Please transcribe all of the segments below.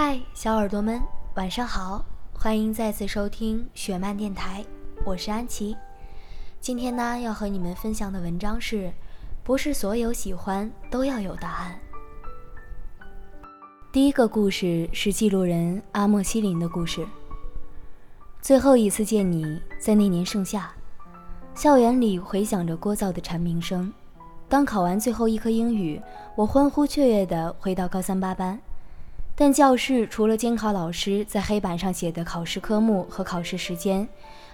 嗨，小耳朵们，晚上好！欢迎再次收听雪漫电台，我是安琪。今天呢，要和你们分享的文章是：不是所有喜欢都要有答案。第一个故事是记录人阿莫西林的故事。最后一次见你在那年盛夏，校园里回响着聒噪的蝉鸣声。当考完最后一科英语，我欢呼雀跃地回到高三八班，但教室除了监考老师在黑板上写的考试科目和考试时间，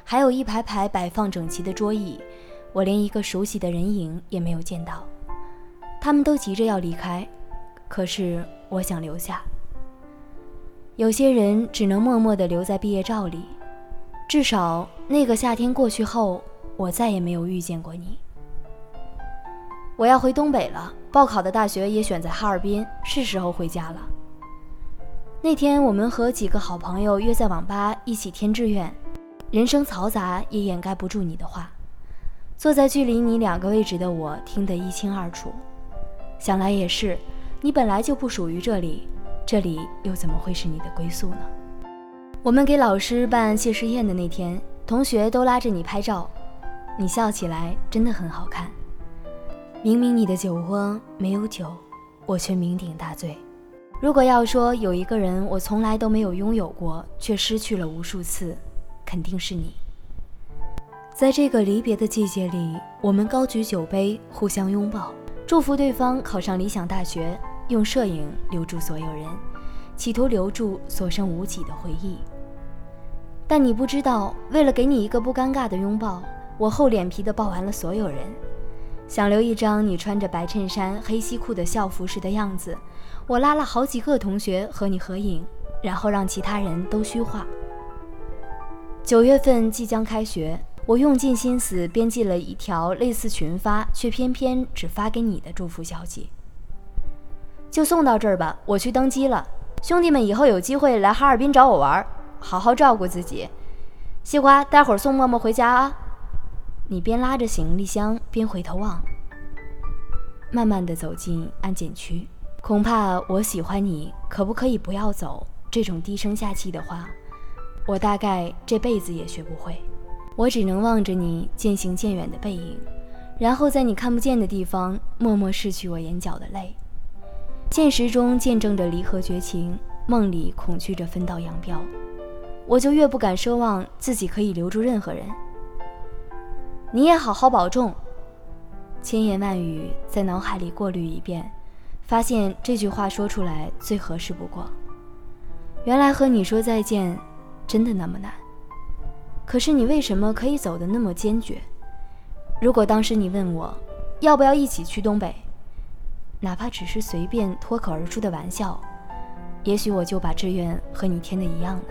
还有一排排摆放整齐的桌椅，我连一个熟悉的人影也没有见到。他们都急着要离开，可是我想留下。有些人只能默默地留在毕业照里，至少那个夏天过去后，我再也没有遇见过你。我要回东北了，报考的大学也选在哈尔滨，是时候回家了。那天我们和几个好朋友约在网吧一起填志愿，人声嘈杂也掩盖不住你的话。坐在距离你两个位置的我听得一清二楚。想来也是，你本来就不属于这里，这里又怎么会是你的归宿呢？我们给老师办谢师宴的那天，同学都拉着你拍照，你笑起来真的很好看。明明你的酒窝没有酒，我却酩酊大醉。如果要说有一个人我从来都没有拥有过，却失去了无数次，肯定是你。在这个离别的季节里，我们高举酒杯，互相拥抱，祝福对方考上理想大学，用摄影留住所有人，企图留住所剩无几的回忆。但你不知道，为了给你一个不尴尬的拥抱，我厚脸皮的抱完了所有人。想留一张你穿着白衬衫、黑西裤的校服时的样子，我拉了好几个同学和你合影，然后让其他人都虚化。九月份即将开学，我用尽心思编辑了一条类似群发，却偏偏只发给你的祝福消息。就送到这儿吧，我去登机了。兄弟们以后有机会来哈尔滨找我玩，好好照顾自己。西瓜，待会儿送默默回家啊。你边拉着行李箱边回头望，慢慢的走进安检区。恐怕我喜欢你，可不可以不要走？这种低声下气的话，我大概这辈子也学不会。我只能望着你渐行渐远的背影，然后在你看不见的地方默默拭去我眼角的泪。现实中见证着离合绝情，梦里恐惧着分道扬镳，我就越不敢奢望自己可以留住任何人。你也好好保重。千言万语在脑海里过滤一遍，发现这句话说出来最合适不过。原来和你说再见，真的那么难。可是你为什么可以走得那么坚决？如果当时你问我，要不要一起去东北，哪怕只是随便脱口而出的玩笑，也许我就把志愿和你填的一样了。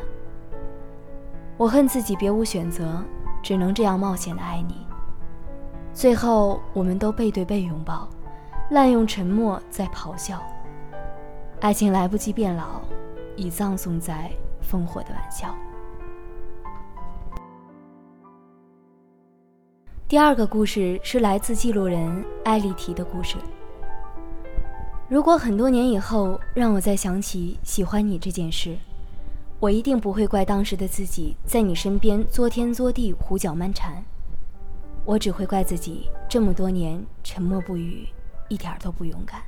我恨自己别无选择，只能这样冒险的爱你。最后，我们都背对背拥抱，滥用沉默在咆哮。爱情来不及变老，已葬送在烽火的玩笑。第二个故事是来自记录人艾丽缇的故事。如果很多年以后让我再想起喜欢你这件事，我一定不会怪当时的自己在你身边作天作地、胡搅蛮缠。我只会怪自己这么多年沉默不语，一点都不勇敢。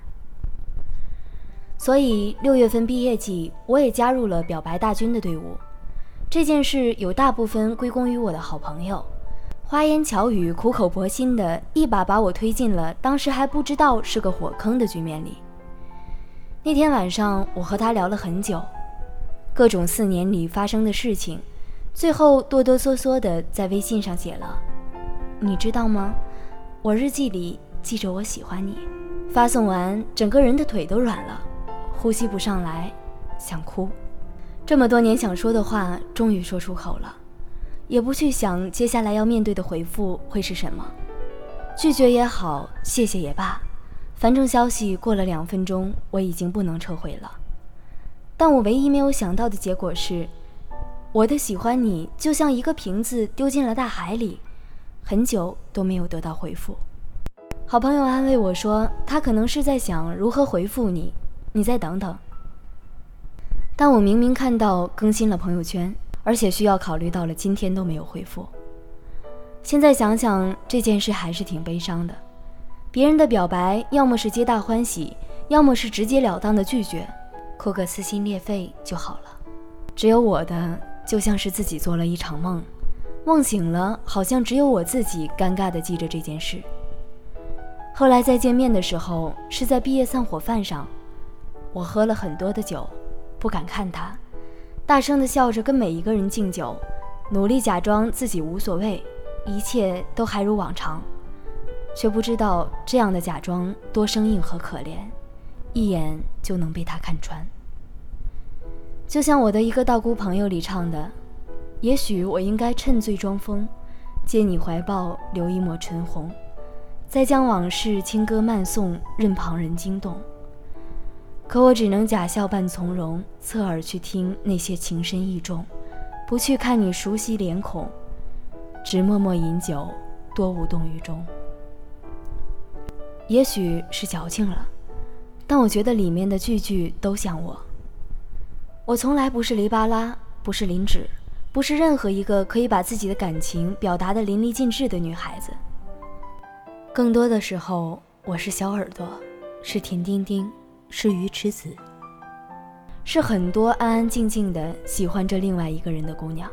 所以六月份毕业季，我也加入了表白大军的队伍。这件事有大部分归功于我的好朋友，花言巧语、苦口婆心的一把把我推进了当时还不知道是个火坑的局面里。那天晚上，我和他聊了很久，各种四年里发生的事情，最后哆哆嗦嗦的在微信上写了。你知道吗？我日记里记着我喜欢你。发送完，整个人的腿都软了，呼吸不上来，想哭。这么多年想说的话，终于说出口了，也不去想接下来要面对的回复会是什么。拒绝也好，谢谢也罢，反正消息过了两分钟，我已经不能撤回了。但我唯一没有想到的结果是，我的喜欢你就像一个瓶子丢进了大海里。很久都没有得到回复，好朋友安慰我说，他可能是在想如何回复你，你再等等。但我明明看到更新了朋友圈，而且需要考虑到了今天都没有回复。现在想想这件事还是挺悲伤的。别人的表白要么是皆大欢喜，要么是直截了当的拒绝，哭个撕心裂肺就好了。只有我的，就像是自己做了一场梦，梦醒了，好像只有我自己尴尬的记着这件事。后来再见面的时候，是在毕业散伙饭上，我喝了很多的酒，不敢看他，大声的笑着跟每一个人敬酒，努力假装自己无所谓，一切都还如往常，却不知道这样的假装多生硬和可怜，一眼就能被他看穿。就像我的一个道姑朋友里唱的：“也许我应该趁醉装疯，借你怀抱留一抹唇红。”再将往事轻歌慢诵，任旁人惊动。可我只能假笑扮从容，侧耳去听那些情深意重，不去看你熟悉脸孔，只默默饮酒，多无动于衷。也许是矫情了，但我觉得里面的句句都像我。我从来不是黎巴拉，不是林芷，不是任何一个可以把自己的感情表达的淋漓尽致的女孩子。更多的时候，我是小耳朵，是甜丁丁，是鱼池子，是很多安安静静的喜欢着另外一个人的姑娘。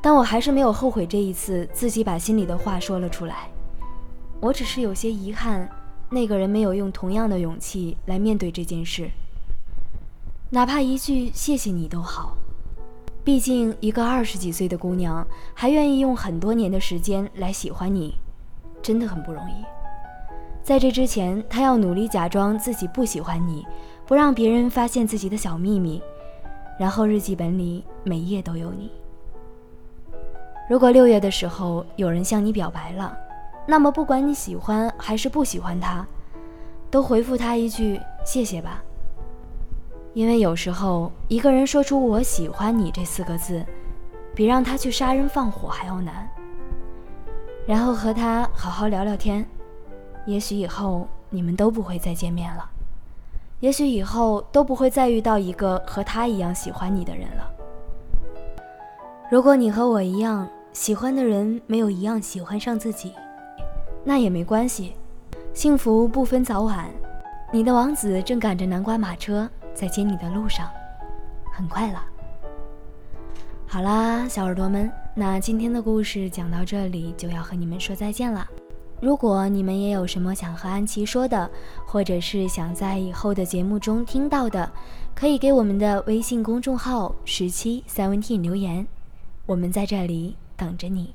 但我还是没有后悔这一次自己把心里的话说了出来。我只是有些遗憾，那个人没有用同样的勇气来面对这件事。哪怕一句谢谢你都好，毕竟一个二十几岁的姑娘还愿意用很多年的时间来喜欢你。真的很不容易，在这之前，她要努力假装自己不喜欢你，不让别人发现自己的小秘密，然后日记本里每页都有你。如果六月的时候有人向你表白了，那么不管你喜欢还是不喜欢他，都回复他一句谢谢吧。因为有时候一个人说出“我喜欢你”这四个字，比让他去杀人放火还要难。然后和他好好聊聊天，也许以后你们都不会再见面了，也许以后都不会再遇到一个和他一样喜欢你的人了。如果你和我一样喜欢的人没有一样喜欢上自己，那也没关系，幸福不分早晚。你的王子正赶着南瓜马车在接你的路上，很快了。好啦，小耳朵们，那今天的故事讲到这里就要和你们说再见了。如果你们也有什么想和安琪说的，或者是想在以后的节目中听到的，可以给我们的微信公众号十七 seventeen 留言，我们在这里等着你。